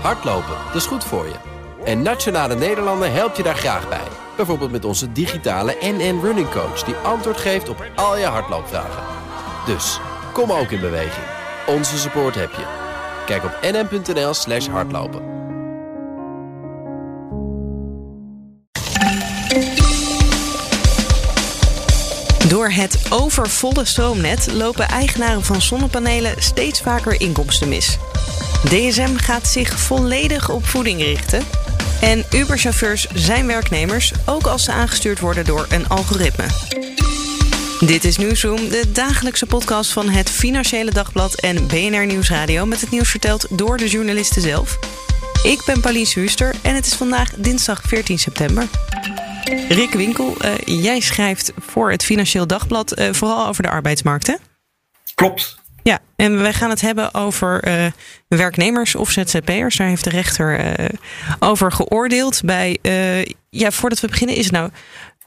Hardlopen, dat is goed voor je. En Nationale Nederlanden helpt je daar graag bij. Bijvoorbeeld met onze digitale NN Running Coach... die antwoord geeft op al je hardloopvragen. Dus, kom ook in beweging. Onze support heb je. Kijk op nn.nl slash hardlopen. Door het overvolle stroomnet lopen eigenaren van zonnepanelen steeds vaker inkomsten mis. DSM gaat zich volledig op voeding richten. En Uber-chauffeurs zijn werknemers, ook als ze aangestuurd worden door een algoritme. Dit is Nieuwsroom, de dagelijkse podcast van het Financiële Dagblad en BNR Nieuwsradio... met het nieuws verteld door de journalisten zelf. Ik ben Pauline Huuster en het is vandaag dinsdag 14 september. Rick Winkel, uh, jij schrijft voor het Financieel Dagblad uh, vooral over de arbeidsmarkt, hè? Klopt. Ja, en wij gaan het hebben over uh, werknemers of ZZP'ers. Daar heeft de rechter over geoordeeld. Bij, ja, voordat we beginnen, is het nou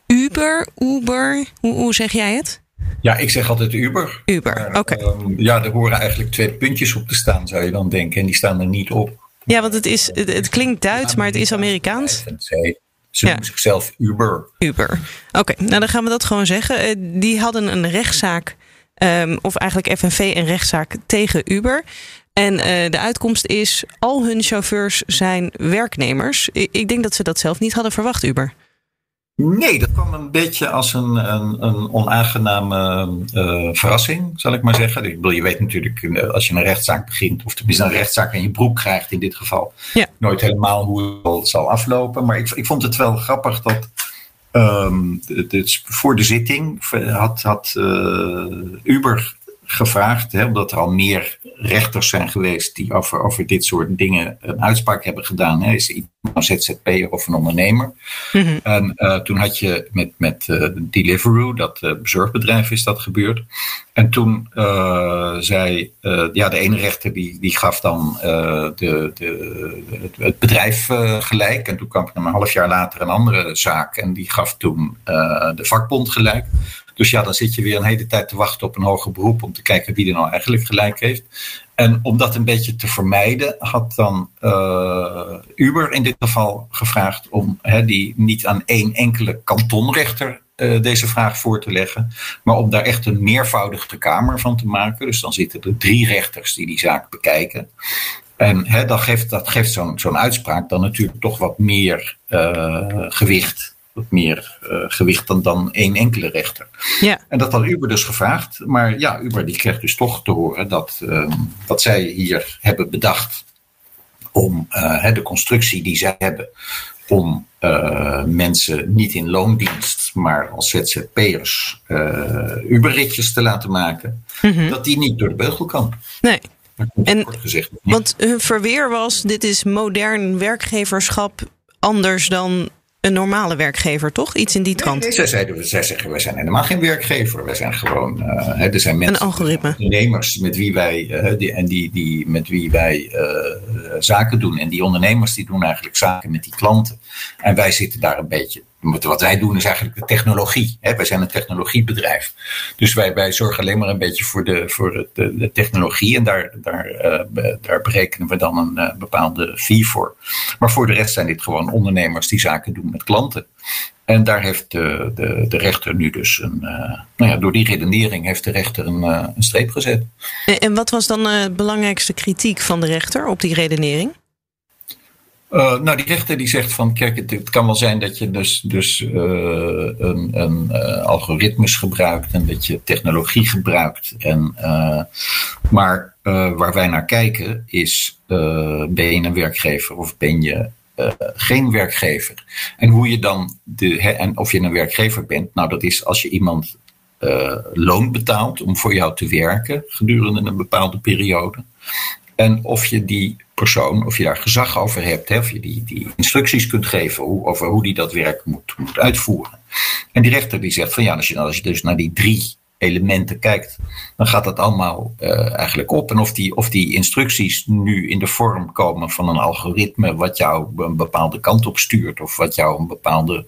Uber, Uber, hoe, hoe zeg jij het? Ja, ik zeg altijd Uber. Uber, oké. Okay. Um, ja, er horen eigenlijk twee puntjes op te staan, zou je dan denken. En die staan er niet op. Ja, want het, is, het, het klinkt Duits, maar het is Amerikaans. Ze noemen zichzelf Uber. Uber. Oké, nou dan gaan we dat gewoon zeggen. die hadden een rechtszaak, um, of eigenlijk FNV een rechtszaak tegen Uber. En uh, de uitkomst is, al hun chauffeurs zijn werknemers. Ik, ik denk dat ze dat zelf niet hadden verwacht, Uber. Nee, dat kwam een beetje als een, een, een onaangename uh, verrassing, zal ik maar zeggen. Ik bedoel, je weet natuurlijk, als je een rechtszaak begint, of tenminste een rechtszaak in je broek krijgt in dit geval, ja. nooit helemaal hoe het zal aflopen. Maar ik, ik vond het wel grappig dat um, het, voor de zitting had, had uh, Uber gevraagd, hè, omdat er al meer rechters zijn geweest die over, over dit soort dingen een uitspraak hebben gedaan. Hè. Is iemand een ZZP'er of een ondernemer? Mm-hmm. En uh, toen had je met, met uh, Deliveroo, dat uh, bezorgbedrijf, is dat gebeurd. En toen zei ja, de ene rechter die, die gaf dan de, de, het, het bedrijf gelijk. En toen kwam er een half jaar later een andere zaak en die gaf toen de vakbond gelijk. Dus ja, dan zit je weer een hele tijd te wachten op een hoger beroep om te kijken wie er nou eigenlijk gelijk heeft. En om dat een beetje te vermijden, had dan uh, Uber in dit geval gevraagd om hè, die niet aan één enkele kantonrechter uh, deze vraag voor te leggen, maar om daar echt een meervoudige kamer van te maken. Dus dan zitten er drie rechters die die zaak bekijken. En hè, dat geeft, dat geeft zo'n uitspraak dan natuurlijk toch wat meer uh, gewicht meer uh, gewicht dan, dan één enkele rechter. Ja. En dat had Uber dus gevraagd. Maar ja, Uber die kreeg dus toch te horen dat, uh, dat zij hier hebben bedacht om uh, de constructie die zij hebben om mensen niet in loondienst, maar als ZZP'ers Uberritjes te laten maken, mm-hmm. dat die niet door de beugel kan. Nee. En, gezegd, want hun verweer was, dit is modern werkgeverschap anders dan een normale werkgever, toch? Iets in die trant. Nee, nee, zij, zeiden, zij zeggen, wij zijn helemaal geen werkgever. Wij zijn gewoon, uh, er zijn mensen, een algoritme. ondernemers met wie wij, uh, die, en die, die, met wie wij uh, zaken doen. En die ondernemers die doen eigenlijk zaken met die klanten. En wij zitten daar een beetje wat wij doen is eigenlijk de technologie. Hè? Wij zijn een technologiebedrijf. Dus wij, wij zorgen alleen maar een beetje voor de, voor de, de technologie. En daar, daar, uh, daar berekenen we dan een uh, bepaalde fee voor. Maar voor de rest zijn dit gewoon ondernemers die zaken doen met klanten. En daar heeft de, de, de rechter nu dus een. Uh, nou ja, door die redenering heeft de rechter een, een streep gezet. En wat was dan de belangrijkste kritiek van de rechter op die redenering? Uh, nou, die rechter die zegt van, kijk, het, kan wel zijn dat je dus, dus uh, een, een uh, algoritmes gebruikt en dat je technologie gebruikt. En, maar waar wij naar kijken is, ben je een werkgever of ben je geen werkgever? En hoe je dan, de, en of je een werkgever bent, nou dat is als je iemand loon betaalt om voor jou te werken gedurende een bepaalde periode. En of je die persoon, of je daar gezag over hebt, hè, of je die, die instructies kunt geven over hoe die dat werk moet, moet uitvoeren. En die rechter die zegt van ja, als je, dus naar die drie elementen kijkt, dan gaat dat allemaal uh, eigenlijk op. En of die, of die instructies nu in de vorm komen van een algoritme wat jou een bepaalde kant op stuurt, of wat jou een bepaalde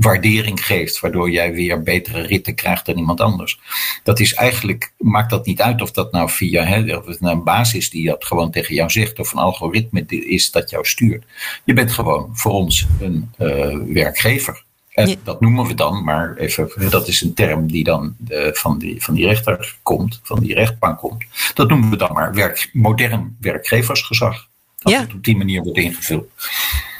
waardering geeft, waardoor jij weer betere ritten krijgt dan iemand anders. Dat is eigenlijk, maakt dat niet uit of dat nou via, hè, of het nou een basis die dat gewoon tegen jou zegt, of een algoritme is dat jou stuurt. Je bent gewoon voor ons een uh, werkgever. En dat noemen we dan, maar even, dat is een term die dan uh, van, die, van die rechter komt, van die rechtbank komt. Dat noemen we dan maar werk, modern werkgeversgezag. Als ja. het op die manier wordt ingevuld.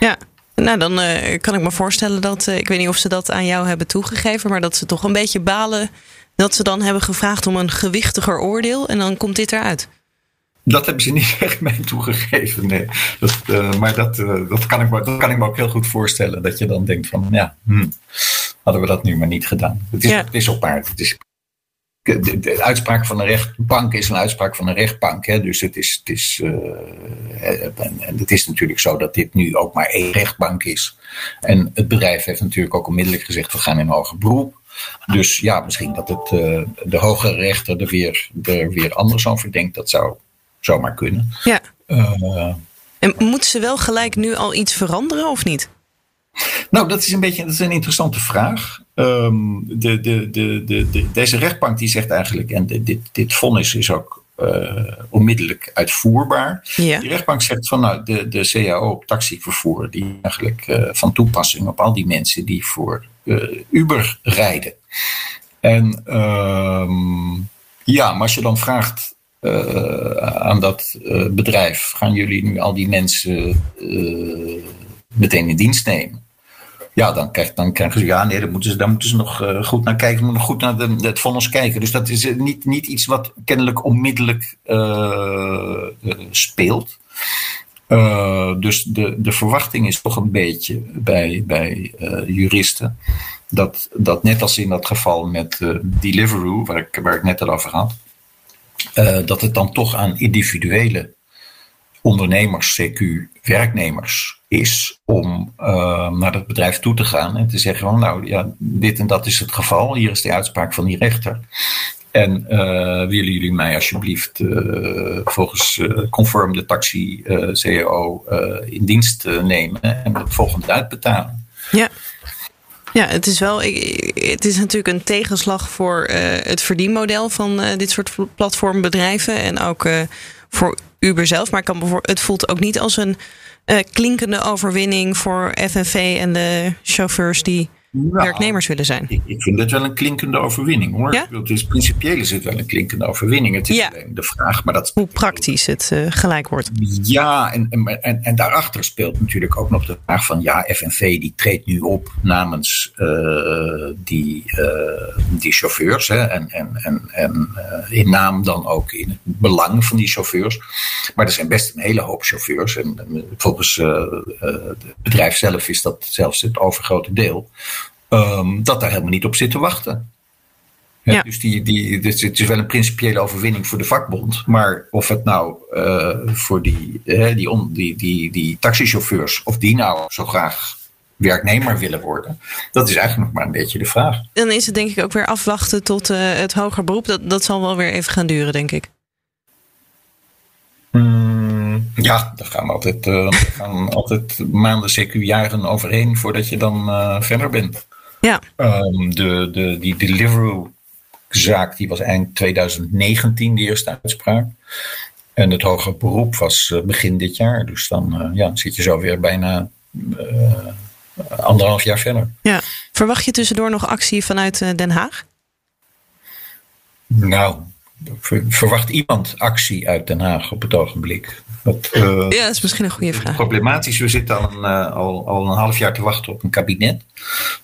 Ja, nou, dan uh, kan ik me voorstellen dat, uh, ik weet niet of ze dat aan jou hebben toegegeven, maar dat ze toch een beetje balen dat ze dan hebben gevraagd om een gewichtiger oordeel en dan komt dit eruit. Dat hebben ze niet echt mij toegegeven, nee. Dat, uh, maar dat, dat, kan ik me, dat kan ik me ook heel goed voorstellen. Dat je dan denkt van, ja, hm, hadden we dat nu maar niet gedaan. Het is, ja. het is op paard. Het is de, de, uitspraak van een rechtbank is een uitspraak van een rechtbank. Hè? Dus het is, het, is, uh, en het is natuurlijk zo dat dit nu ook maar één rechtbank is. En het bedrijf heeft natuurlijk ook onmiddellijk gezegd: we gaan in hoger beroep. Dus ja, misschien dat het, uh, de hogere rechter er weer, er weer anders over denkt. Dat zou zomaar kunnen. Ja. Uh, en moeten ze wel gelijk nu al iets veranderen of niet? Nou, dat is een beetje dat is een interessante vraag. Um, de, de, de, de, deze rechtbank die zegt eigenlijk, en dit, dit vonnis is ook uh, onmiddellijk uitvoerbaar. Ja. Die rechtbank zegt van nou, de, de CAO op taxivervoer, die eigenlijk uh, van toepassing op al die mensen die voor uh, Uber rijden. En um, ja, maar als je dan vraagt aan dat bedrijf, gaan jullie nu al die mensen meteen in dienst nemen? Ja, dan, krijg, dan krijgen ze, ja, nee, dan moeten ze, dan moeten ze nog uh, goed naar kijken, nog goed naar de, het vonnis kijken. Dus dat is uh, niet, niet iets wat kennelijk onmiddellijk uh, speelt. dus de, de verwachting is toch een beetje bij, bij juristen dat, dat net als in dat geval met Deliveroo, waar ik, waar ik net al over had, dat het dan toch aan individuele ondernemers, CQ, werknemers is om uh, naar het bedrijf toe te gaan en te zeggen van nou ja, dit en dat is het geval, hier is de uitspraak van die rechter. En uh, willen jullie mij alsjeblieft uh, volgens conform de taxi CEO in dienst nemen en het volgende uitbetalen? Ja. Ja, het is wel. Het is natuurlijk een tegenslag voor het verdienmodel van dit soort platformbedrijven. En ook voor Uber zelf. Maar het voelt ook niet als een klinkende overwinning voor FNV en de chauffeurs die nou, werknemers willen zijn. Ik, ik, vind het wel een klinkende overwinning hoor. Ja? Het is, principieel is het wel een klinkende overwinning. Het is ja. de vraag, maar dat. Hoe praktisch het uh, gelijk wordt. Ja, en, en, en, daarachter speelt natuurlijk ook nog de vraag van ja, FNV die treedt nu op namens uh, die, uh, die chauffeurs. Hè, en en, en, en in naam dan ook in het belang van die chauffeurs. Maar er zijn best een hele hoop chauffeurs. En volgens het bedrijf zelf is dat zelfs het overgrote deel um, dat daar helemaal niet op zit te wachten. Ja. Dus, die, die, dus het is wel een principiële overwinning voor de vakbond. Maar of het nou uh, voor die, uh, die, on, die, die, die taxichauffeurs, of die nou zo graag werknemer willen worden, dat is eigenlijk nog maar een beetje de vraag. Dan is het denk ik ook weer afwachten tot uh, het hoger beroep. Dat, dat zal wel weer even gaan duren, denk ik. Mm, ja, daar gaan altijd, gaan altijd maanden, zeker jaren overheen voordat je dan verder bent. Ja. Um, de, de, die Deliveroo-zaak die was eind 2019, de eerste uitspraak. En het hoger beroep was uh, begin dit jaar. Dus dan uh, ja, zit je zo weer bijna uh, anderhalf jaar verder. Ja. Verwacht je tussendoor nog actie vanuit Den Haag? Nou, verwacht iemand actie uit Den Haag op het ogenblik? Uh, ja, dat is misschien een goede vraag. Problematisch, we zitten al een, uh, al, al een half jaar te wachten op een kabinet.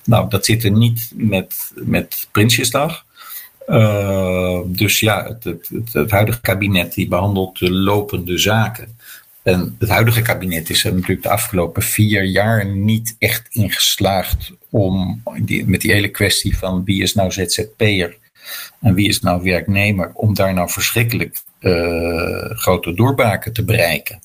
Nou, dat zit er niet met, met Prinsjesdag. Uh, dus ja, het, het, het, het, huidige kabinet die behandelt de lopende zaken. En het huidige kabinet is er natuurlijk de afgelopen vier jaar niet echt in geslaagd om die, met die hele kwestie van wie is nou ZZP'er en wie is nou werknemer, om daar nou verschrikkelijk grote doorbraken te bereiken.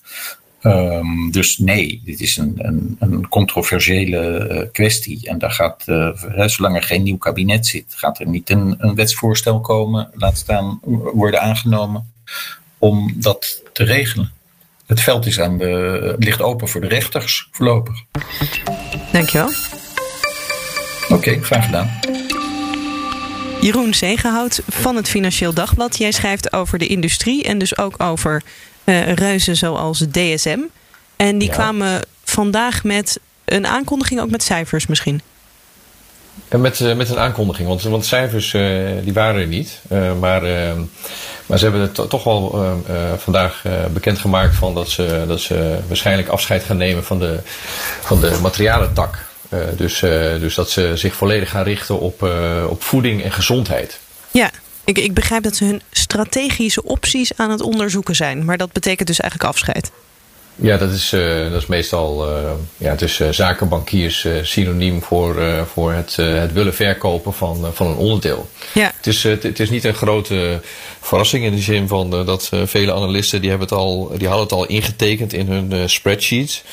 Um, dus nee, dit is een, een, een controversiële uh, kwestie. En daar gaat, uh, zolang er geen nieuw kabinet zit, gaat er niet een, een wetsvoorstel komen, laat staan worden aangenomen, om dat te regelen. Het veld is aan de, ligt open voor de rechters voorlopig. Dankjewel. Oké, graag gedaan. Jeroen Zegenhout van het Financieel Dagblad. Jij schrijft over de industrie en dus ook over uh, reuzen zoals DSM. En die kwamen vandaag met een aankondiging, ook met cijfers misschien. En met, uh, met een aankondiging, want, want cijfers uh, die waren er niet. maar, maar ze hebben het toch wel vandaag bekendgemaakt van dat ze, dat ze waarschijnlijk afscheid gaan nemen van de, van de materialentak. Uh, dus, uh, dus dat ze zich volledig gaan richten op, uh, op voeding en gezondheid. Ja, ik, ik begrijp dat ze hun strategische opties aan het onderzoeken zijn. Maar dat betekent dus eigenlijk afscheid. Ja, dat is, uh, dat is meestal uh, ja, het is, uh, zakenbankiers synoniem voor, voor het, het willen verkopen van, van een onderdeel. Ja. Het, is, het is niet een grote verrassing in de zin van dat vele analisten die hebben het al, die hadden het al ingetekend in hun spreadsheets.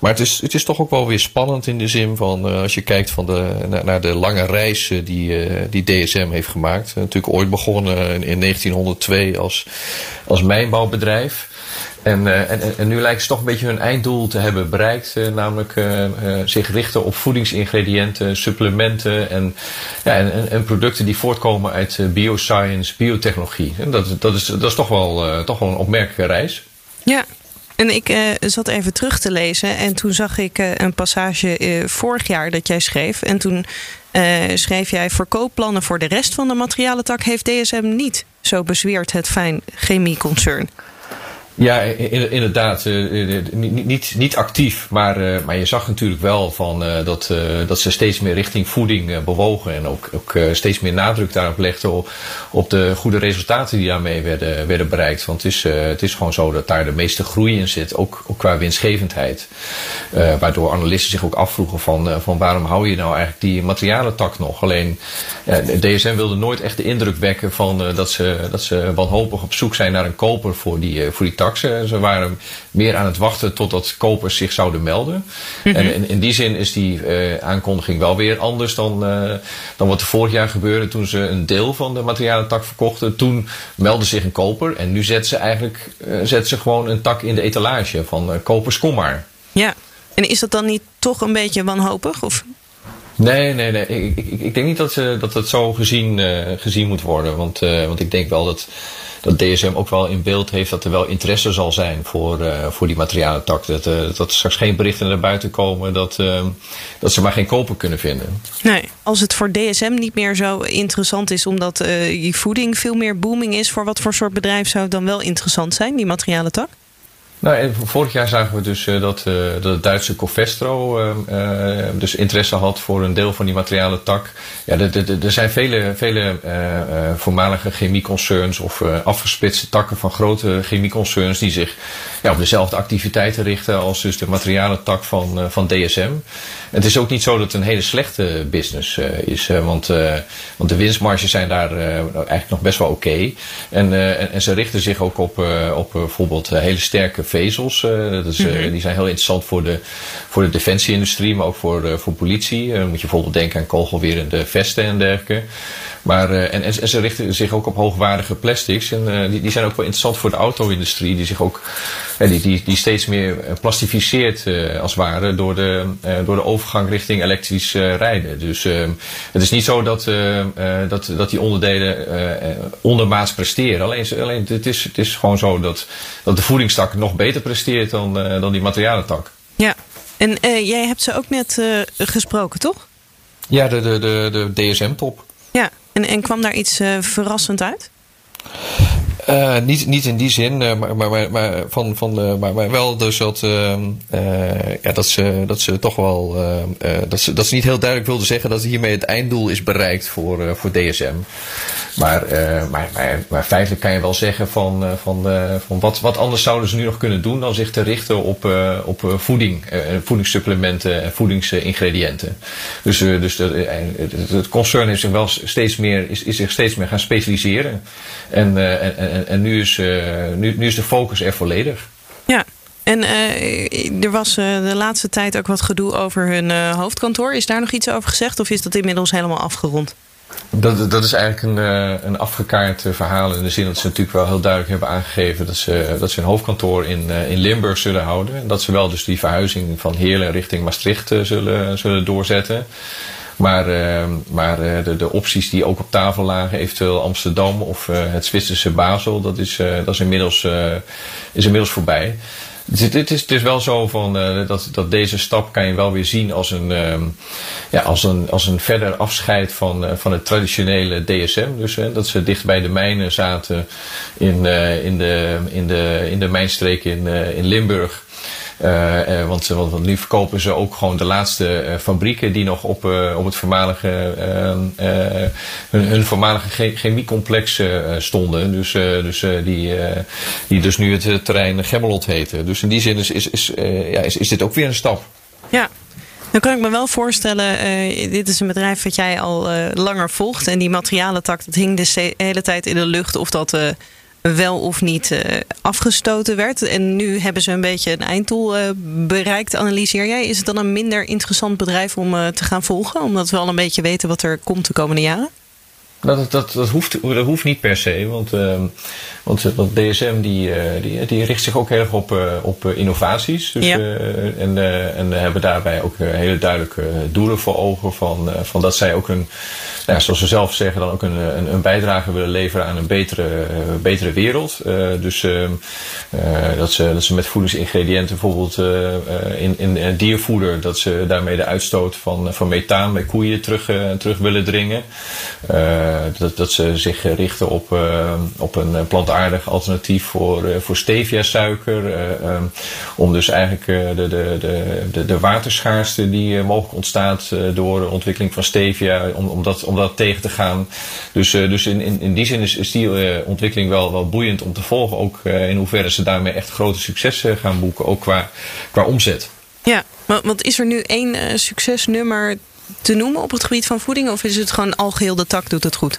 Maar het is, het is toch ook wel weer spannend in de zin van als je kijkt van de, naar, naar de lange reis die, die DSM heeft gemaakt. natuurlijk ooit begonnen in, in 1902 als, als mijnbouwbedrijf. En, uh, en, en, nu lijkt ze toch een beetje hun einddoel te hebben bereikt. Uh, namelijk uh, zich richten op voedingsingrediënten, supplementen en, ja, en, en, producten die voortkomen uit bioscience, biotechnologie. En dat, dat, is, dat is toch wel, toch wel een opmerkelijke reis. Ja, en ik zat even terug te lezen en toen zag ik een passage vorig jaar dat jij schreef. En toen schreef jij verkoopplannen voor de rest van de materialentak heeft DSM niet. Zo bezweert het fijn chemieconcern. Ja, inderdaad. Eh, eh, niet, niet actief, maar, eh, maar je zag natuurlijk wel van, dat, dat ze steeds meer richting voeding bewogen. En ook, ook steeds meer nadruk daarop legden op, op de goede resultaten die daarmee werden, werden bereikt. Want het is, het is gewoon zo dat daar de meeste groei in zit, ook, ook qua winstgevendheid. waardoor analisten zich ook afvroegen van, van waarom hou je nou eigenlijk die materialentak nog? Alleen DSM wilde nooit echt de indruk wekken van dat, ze, dat ze wanhopig op zoek zijn naar een koper voor die, voor die tak. Ze waren meer aan het wachten totdat kopers zich zouden melden. Mhm. En in, in, die zin is die uh, aankondiging wel weer anders dan, uh, dan wat er vorig jaar gebeurde toen ze een deel van de materialentak verkochten. Toen meldde zich een koper en nu zet ze eigenlijk uh, zet ze gewoon een tak in de etalage van kopers kom maar. Ja, en is dat dan niet toch een beetje wanhopig? Of? Nee, nee, nee. Ik, ik, ik denk niet dat, ze, dat het zo gezien, gezien moet worden. Want, want ik denk wel dat dat DSM ook wel in beeld heeft dat er wel interesse zal zijn voor, uh, voor die materialentak. Dat, dat er straks geen berichten naar buiten komen dat, uh, dat ze maar geen koper kunnen vinden. Nee, als het voor DSM niet meer zo interessant is omdat je voeding veel meer booming is, voor wat voor soort bedrijf zou het dan wel interessant zijn, die materialentak? Nou, en vorig jaar zagen we dus uh, dat, uh, dat het Duitse Covestro uh, dus interesse had voor een deel van die materialen tak. Ja, er zijn vele, vele voormalige chemieconcerns of afgesplitste takken van grote chemieconcerns die zich op dezelfde activiteiten richten als dus de materialen tak van, van DSM. Het is ook niet zo dat het een hele slechte business is, want, want de winstmarges zijn daar eigenlijk nog best wel oké. En, en, en, ze richten zich ook op, op bijvoorbeeld hele sterke vezels. Dat is, uh, die zijn heel interessant voor de, voor de defensieindustrie, maar ook voor, uh, voor politie. Dan moet je bijvoorbeeld denken aan kogelwerende vesten en dergelijke. Maar, en, en, ze richten zich ook op hoogwaardige plastics. En die, die zijn ook wel interessant voor de auto-industrie, die zich ook die, die, die steeds meer plastificeert als het ware door de, door de overgang richting elektrisch rijden. Dus het is niet zo dat, dat, dat die onderdelen ondermaats presteren. Alleen, alleen het, is, het is gewoon zo dat, dat de voedingstak nog beter presteert dan, dan die materialentak. Ja, en jij hebt ze ook net gesproken, toch? Ja, de, de, de, de DSM-top. Ja, en, en kwam daar iets verrassend uit? Uh, niet, niet in die zin, uh, maar, maar, maar, van, van, maar, maar wel dus dat, ja, dat, ze, dat ze toch wel. dat, ze, dat ze niet heel duidelijk wilden zeggen dat hiermee het einddoel is bereikt voor, voor DSM. Maar, maar, maar, maar, feitelijk kan je wel zeggen van, van, van wat, wat anders zouden ze nu nog kunnen doen dan zich te richten op, op voeding, voedingssupplementen en voedingsingrediënten. Dus, dus de, het concern heeft zich wel steeds meer, is, is zich steeds meer gaan specialiseren. En, en, en, en nu, is, nu, nu is de focus er volledig. Ja, en uh, er was uh, de laatste tijd ook wat gedoe over hun uh, hoofdkantoor. Is daar nog iets over gezegd of is dat inmiddels helemaal afgerond? Dat, dat is eigenlijk een, een afgekaart verhaal in de zin dat ze natuurlijk wel heel duidelijk hebben aangegeven dat ze, dat ze een hoofdkantoor in, in Limburg zullen houden. En dat ze wel dus die verhuizing van Heerlen richting Maastricht zullen, zullen doorzetten. Maar, maar de, de opties die ook op tafel lagen, eventueel Amsterdam of het Zwitserse Basel, dat is, dat is, inmiddels, is inmiddels voorbij. Het, is, het is wel zo van, dat, dat deze stap kan je wel weer zien als een, ja, als een, als een verder afscheid van, van het traditionele DSM. Dus dat ze dicht bij de mijnen zaten in, in, de, in, de, in de mijnstreek in, in Limburg. Uh, uh, want, want, nu verkopen ze ook gewoon de laatste fabrieken die nog op, op het voormalige, hun, hun, voormalige chemiecomplex stonden. Dus, dus, die, die dus nu het terrein Gemmelot heten. Dus in die zin is, is, is, ja, is, is dit ook weer een stap. Ja, dan kan ik me wel voorstellen, dit is een bedrijf wat jij al langer volgt. En die materialentak, dat hing de hele tijd in de lucht of dat wel of niet uh, afgestoten werd. En nu hebben ze een beetje een einddoel uh, bereikt. Analyseer jij? Is het dan een minder interessant bedrijf om uh, te gaan volgen? Omdat we al een beetje weten wat er komt de komende jaren? Dat, dat, dat, hoeft, dat hoeft niet per se, want, uh, want, want DSM die, uh, die, die richt zich ook heel erg op, uh, op innovaties. Dus, ja. en, en hebben daarbij ook hele duidelijke doelen voor ogen van, van dat zij ook een, nou, zoals ze zelf zeggen, dan ook een, een, een bijdrage willen leveren aan een betere, betere wereld. dus dat, ze, dat ze met voedingsingrediënten bijvoorbeeld in, in diervoeder, dat ze daarmee de uitstoot van, van methaan bij koeien terug, terug willen dringen. Dat, dat ze zich richten op, op een plantaardig alternatief voor, voor stevia-suiker. Um, om dus eigenlijk de, de, de, de, waterschaarste die mogelijk ontstaat door de ontwikkeling van stevia, om, om, dat, om dat tegen te gaan. Dus, dus in, in, in die zin is, is die ontwikkeling wel, wel boeiend om te volgen. Ook in hoeverre ze daarmee echt grote successen gaan boeken, ook qua, qua omzet. Ja, want is er nu één succesnummer te noemen op het gebied van voeding? Of is het gewoon algeheel de tak doet het goed?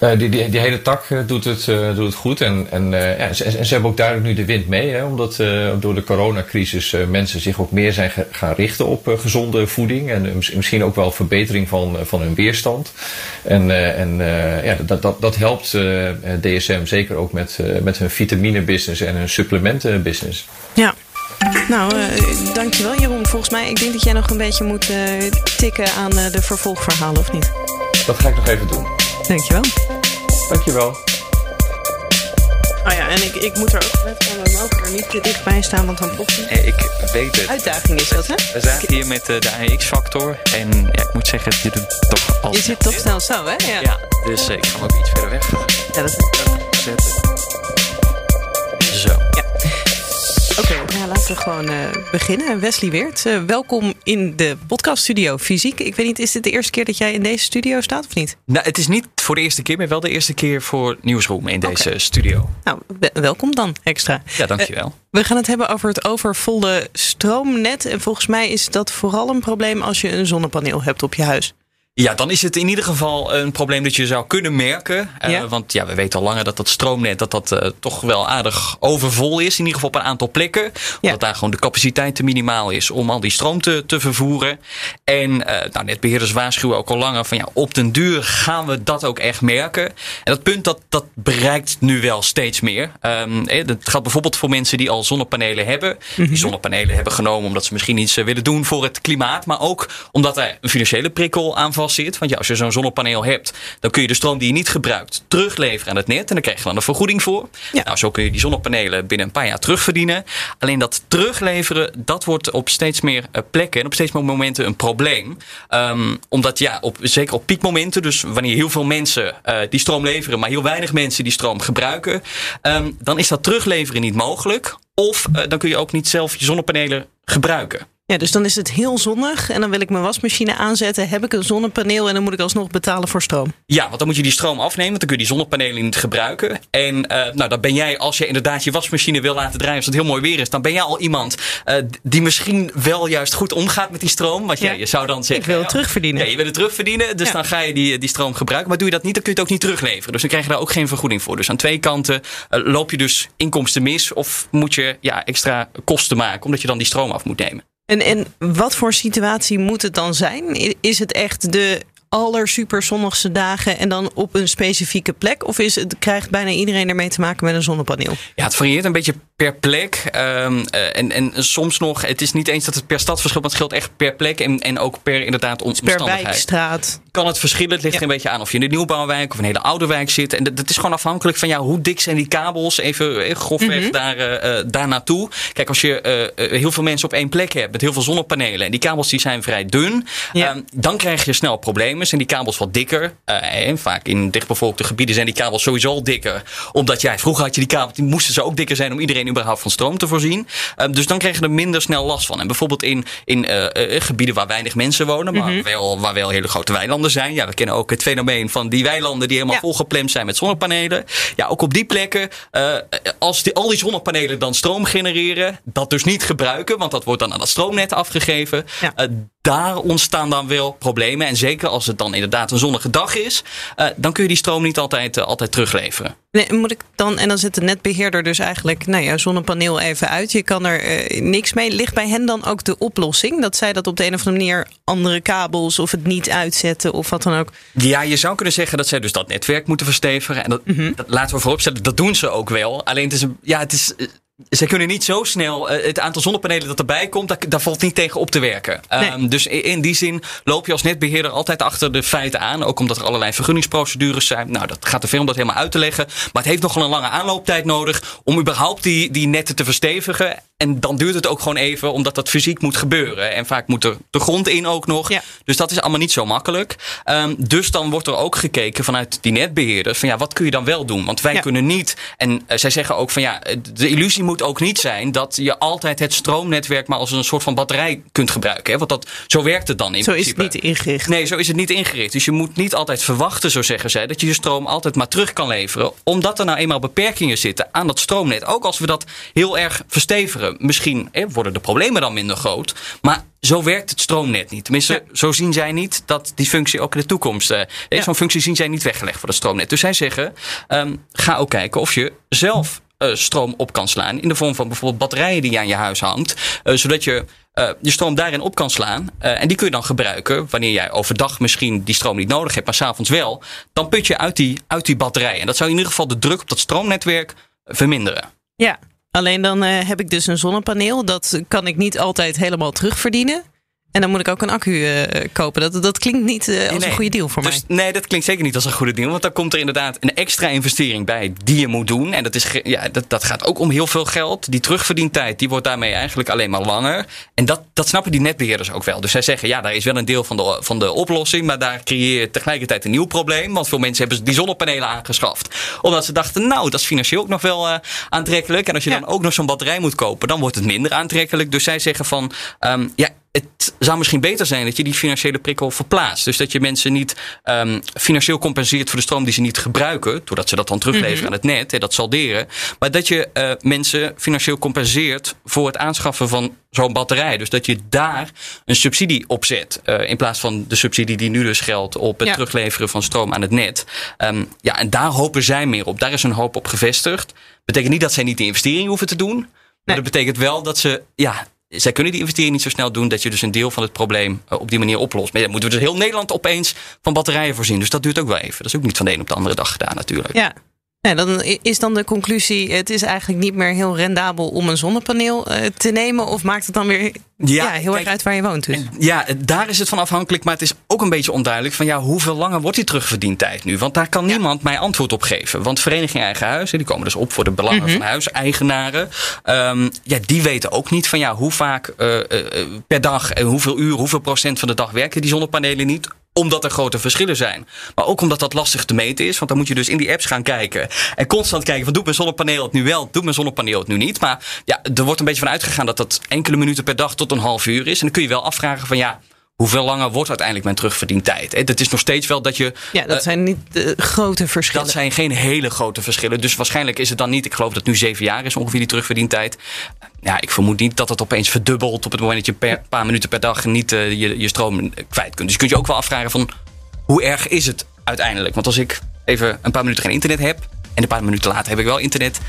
Uh, die, die, die, hele tak uh, doet, het, uh, doet het goed. En, en, ja, ze, en ze hebben ook duidelijk nu de wind mee. Hè, omdat door de coronacrisis mensen zich ook meer zijn gaan richten op gezonde voeding. En misschien ook wel verbetering van, van hun weerstand. En, en ja, dat, dat, dat helpt DSM zeker ook met, met hun vitamine business en hun supplementen business. Ja. Nou, uh, dankjewel Jeroen. Volgens mij, ik denk dat jij nog een beetje moet uh, tikken aan uh, de vervolgverhalen, of niet? Dat ga ik nog even doen. Dankjewel. Dankjewel. Oh ja, en ik, ik moet er ook net van, we mogen er niet te dichtbij staan, want dan ploft hey, Ik weet het. Uitdaging is dat, hè? We zaten hier met de AX-factor en ja, ik moet zeggen, je doet toch al. Je zit toch snel zo, hè? Ja, ja dus ik ga hem ook iets verder weg. Ja, dat is ook zetten. Zo. Ja. Oké, okay, laten we gewoon uh, beginnen. Wesley Weert, uh, welkom in de podcaststudio Fysiek. Ik weet niet, is dit de eerste keer dat jij in deze studio staat of niet? Nou, het is niet voor de eerste keer, maar wel de eerste keer voor Nieuwsroom in deze okay. studio. Nou, welkom dan extra. Ja, dankjewel. Uh, we gaan het hebben over het overvolle stroomnet. En volgens mij is dat vooral een probleem als je een zonnepaneel hebt op je huis. Ja, dan is het in ieder geval een probleem dat je zou kunnen merken. Ja. Uh, want ja, we weten al langer dat dat stroomnet dat dat, uh, toch wel aardig overvol is. In ieder geval op een aantal plekken. Ja. Omdat daar gewoon de capaciteit te minimaal is om al die stroom te, te vervoeren. En uh, nou, netbeheerders waarschuwen ook al langer van ja, op den duur gaan we dat ook echt merken. En dat punt dat, dat bereikt nu wel steeds meer. Um, dat gaat bijvoorbeeld voor mensen die al zonnepanelen hebben. Die zonnepanelen hebben genomen omdat ze misschien iets willen doen voor het klimaat. Maar ook omdat er een financiële prikkel aan vast zit. Want ja, als je zo'n zonnepaneel hebt, dan kun je de stroom die je niet gebruikt terugleveren aan het net. En dan krijg je dan een vergoeding voor. Ja. Nou, zo kun je die zonnepanelen binnen een paar jaar terugverdienen. Alleen dat terugleveren, dat wordt op steeds meer plekken en op steeds meer momenten een probleem. Um, omdat ja, op, zeker op piekmomenten, dus wanneer heel veel mensen uh, die stroom leveren, maar heel weinig mensen die stroom gebruiken, um, dan is dat terugleveren niet mogelijk. Of uh, dan kun je ook niet zelf je zonnepanelen gebruiken. Ja, dus dan is het heel zonnig en dan wil ik mijn wasmachine aanzetten. Heb ik een zonnepaneel en dan moet ik alsnog betalen voor stroom? Ja, want dan moet je die stroom afnemen, want dan kun je die zonnepanelen niet gebruiken. En uh, nou, dan ben jij, als je inderdaad je wasmachine wil laten draaien als het heel mooi weer is, dan ben jij al iemand uh, die misschien wel juist goed omgaat met die stroom. Want ja, ja je zou dan zeggen. Ik wil het terugverdienen. Ja, je wil het terugverdienen, dus ja. dan ga je die, die stroom gebruiken. Maar doe je dat niet, dan kun je het ook niet terugleveren. Dus dan krijg je daar ook geen vergoeding voor. Dus aan twee kanten uh, loop je dus inkomsten mis of moet je ja, extra kosten maken omdat je dan die stroom af moet nemen. En, en wat voor situatie moet het dan zijn? Is het echt de aller super zonnigste dagen en dan op een specifieke plek? Of is het, krijgt bijna iedereen ermee te maken met een zonnepaneel? Ja, het varieert een beetje per plek. Um, en, en soms nog, het is niet eens dat het per stad verschilt, maar het scheelt echt per plek en, en ook per inderdaad omstandigheid. Per wijkstraat. Kan het verschillen? Het ligt een beetje aan of je in de nieuwbouwwijk of een hele oude wijk zit. En dat is gewoon afhankelijk van ja, hoe dik zijn die kabels, even eh, grofweg mm daar, uh, daar naartoe. Kijk, als je uh, heel veel mensen op één plek hebt met heel veel zonnepanelen en die kabels die zijn vrij dun, ja. um, dan krijg je snel problemen. Zijn die kabels wat dikker? en vaak in dichtbevolkte gebieden zijn die kabels sowieso al dikker. Omdat jij, vroeger had je die kabels, die moesten ze ook dikker zijn om iedereen überhaupt van stroom te voorzien. Um, dus dan krijg je er minder snel last van. En bijvoorbeeld in, in gebieden waar weinig mensen wonen, maar mm -hmm. wel, waar wel hele grote weilanden zijn. Ja, we kennen ook het fenomeen van die weilanden die helemaal volgeplemd zijn met zonnepanelen. Ja, ook op die plekken, uh, als die, al die zonnepanelen dan stroom genereren, dat dus niet gebruiken, want dat wordt dan aan het stroomnet afgegeven. Uh, daar ontstaan dan wel problemen. En zeker als het dan inderdaad een zonnige dag is, uh, dan kun je die stroom niet altijd, altijd terugleveren. Nee, moet ik dan, en dan zit de netbeheerder dus eigenlijk, nou ja, zonnepaneel even uit. Je kan er uh, niks mee. Ligt bij hen dan ook de oplossing? Dat zij dat op de een of andere manier andere kabels of het niet uitzetten of wat dan ook? Ja, je zou kunnen zeggen dat zij dus dat netwerk moeten verstevigen. En dat, mm -hmm. dat laten we vooropstellen, dat doen ze ook wel. Alleen het is, ja, het is ze kunnen niet zo snel uh, het aantal zonnepanelen dat erbij komt, daar, daar valt niet tegen op te werken. Nee. Um, dus in, in, die zin loop je als netbeheerder altijd achter de feiten aan. Ook omdat er allerlei vergunningsprocedures zijn. Nou, dat gaat te veel om dat helemaal uit te leggen. Maar het heeft nogal een lange aanlooptijd nodig om überhaupt die, die netten te verstevigen. En dan duurt het ook gewoon even, omdat dat fysiek moet gebeuren. En vaak moet er de grond in ook nog. Ja. Dus dat is allemaal niet zo makkelijk. Um, dus dan wordt er ook gekeken vanuit die netbeheerders van ja, wat kun je dan wel doen? Want wij ja. kunnen niet. En uh, zij zeggen ook van ja, de illusie moet ook niet zijn dat je altijd het stroomnetwerk maar als een soort van batterij kunt gebruiken. Hè? Want dat, zo werkt het dan in zo principe. Zo is het niet ingericht. Nee, zo is het niet ingericht. Dus je moet niet altijd verwachten, zo zeggen zij, dat je je stroom altijd maar terug kan leveren. Omdat er nou eenmaal beperkingen zitten aan dat stroomnet. Ook als we dat heel erg verstevigen. Misschien hè, worden de problemen dan minder groot. Maar zo werkt het stroomnet niet. Tenminste, ja. zo zien zij niet dat die functie ook in de toekomst. Uh, ja. Zo'n functie zien zij niet weggelegd voor het stroomnet. Dus zij zeggen: um, ga ook kijken of je zelf uh, stroom op kan slaan. In de vorm van bijvoorbeeld batterijen die je aan je huis hangt. Uh, zodat je uh, je stroom daarin op kan slaan. En die kun je dan gebruiken wanneer jij overdag misschien die stroom niet nodig hebt, maar s'avonds wel. Dan put je uit die, uit die batterij. En dat zou in ieder geval de druk op dat stroomnetwerk verminderen. Ja, alleen dan heb ik dus een zonnepaneel. Dat kan ik niet altijd helemaal terugverdienen. En dan moet ik ook een accu uh, kopen. Dat, dat klinkt niet uh, als nee, een goede deal voor dus, mij. Nee, dat klinkt zeker niet als een goede deal. Want dan komt er inderdaad een extra investering bij die je moet doen. En dat, is, ja, dat, dat gaat ook om heel veel geld. Die terugverdientijd die wordt daarmee eigenlijk alleen maar langer. En dat, dat snappen die netbeheerders ook wel. Dus zij zeggen, ja, daar is wel een deel van de, van de oplossing. Maar daar creëer je tegelijkertijd een nieuw probleem. Want veel mensen hebben die zonnepanelen aangeschaft. Omdat ze dachten, nou, dat is financieel ook nog wel uh, aantrekkelijk. En als je ja. dan ook nog zo'n batterij moet kopen, dan wordt het minder aantrekkelijk. Dus zij zeggen van, um, ja, het zou misschien beter zijn dat je die financiële prikkel verplaatst. Dus dat je mensen niet um, financieel compenseert voor de stroom die ze niet gebruiken. Doordat ze dat dan terugleveren mm -hmm. aan het net, hè, dat salderen. Maar dat je uh, mensen financieel compenseert voor het aanschaffen van zo'n batterij. Dus dat je daar een subsidie op zet. Uh, in plaats van de subsidie die nu dus geldt op het ja. terugleveren van stroom aan het net. Um, ja, en daar hopen zij meer op. Daar is hun hoop op gevestigd. Betekent niet dat zij niet de investering hoeven te doen. Maar nee. dat betekent wel dat ze ja, zij kunnen die investering niet zo snel doen dat je dus een deel van het probleem uh, op die manier oplost. Maar dan moeten we dus heel Nederland opeens van batterijen voorzien. Dus dat duurt ook wel even. Dat is ook niet van de een op de andere dag gedaan natuurlijk. Ja. Ja, dan is dan de conclusie: het is eigenlijk niet meer heel rendabel om een zonnepaneel uh, te nemen. Of maakt het dan weer ja, ja heel kijk, erg uit waar je woont? Dus? Ja, daar is het van afhankelijk. Maar het is ook een beetje onduidelijk van ja, hoeveel langer wordt die terugverdientijd nu? Want daar kan ja. niemand mij antwoord op geven. Want Vereniging Eigen Huis, die komen dus op voor de belangen mm -hmm. van huiseigenaren. Um, ja, die weten ook niet van ja, hoe vaak uh, uh, per dag en hoeveel uur, hoeveel procent van de dag werken die zonnepanelen niet omdat er grote verschillen zijn. Maar ook omdat dat lastig te meten is. Want dan moet je dus in die apps gaan kijken. En constant kijken van doet mijn zonnepaneel het nu wel, doet mijn zonnepaneel het nu niet. Maar ja, er wordt een beetje van uitgegaan dat dat enkele minuten per dag tot een half uur is. En dan kun je wel afvragen van ja, hoeveel langer wordt uiteindelijk mijn terugverdientijd? Het is nog steeds wel dat je. Ja, dat uh, zijn niet uh, grote verschillen. Dat zijn geen hele grote verschillen. Dus waarschijnlijk is het dan niet. Ik geloof dat het nu zeven jaar is ongeveer die terugverdientijd. Ja, ik vermoed niet dat het opeens verdubbelt op het moment dat je per paar minuten per dag niet uh, je, je stroom kwijt kunt. Dus je kunt je ook wel afvragen van hoe erg is het uiteindelijk? Want als ik even een paar minuten geen internet heb en een paar minuten later heb ik wel internet,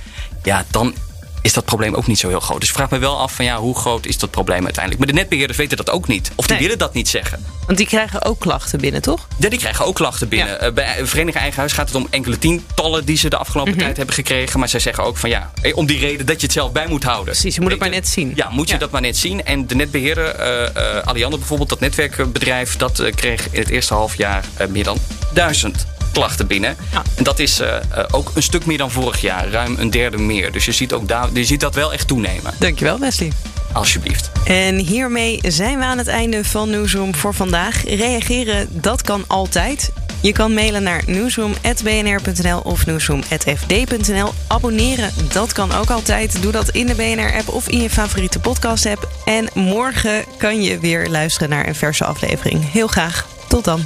ja, dan is dat probleem ook niet zo heel groot. Dus ik vraag me wel af van ja, hoe groot is dat probleem uiteindelijk? Maar de netbeheerders weten dat ook niet. Of die willen dat niet zeggen. Want die krijgen ook klachten binnen, toch? Ja, die krijgen ook klachten binnen. Ja. Uh, bij Vereniging Eigen Huis gaat het om enkele tientallen die ze de afgelopen mhm. tijd hebben gekregen. Maar zij zeggen ook van ja, eh, om die reden dat je het zelf bij moet houden. Precies, je moet het maar net zien. Ja, moet je dat maar net zien. En de netbeheerder, uh, Alliander bijvoorbeeld, dat netwerkbedrijf, dat kreeg in het eerste half jaar meer dan duizend klachten binnen. Ja. En dat is uh, ook een stuk meer dan vorig jaar, ruim een derde meer. Dus je ziet, ook daar, je ziet dat wel echt toenemen. Dankjewel, Wesley. Alsjeblieft. En hiermee zijn we aan het einde van Newsroom voor vandaag. Reageren, dat kan altijd. Je kan mailen naar newsroom.bnr.nl of newsroom.fd.nl. Abonneren, dat kan ook altijd. Doe dat in de BNR-app of in je favoriete podcast-app. En morgen kan je weer luisteren naar een verse aflevering. Heel graag. Tot dan.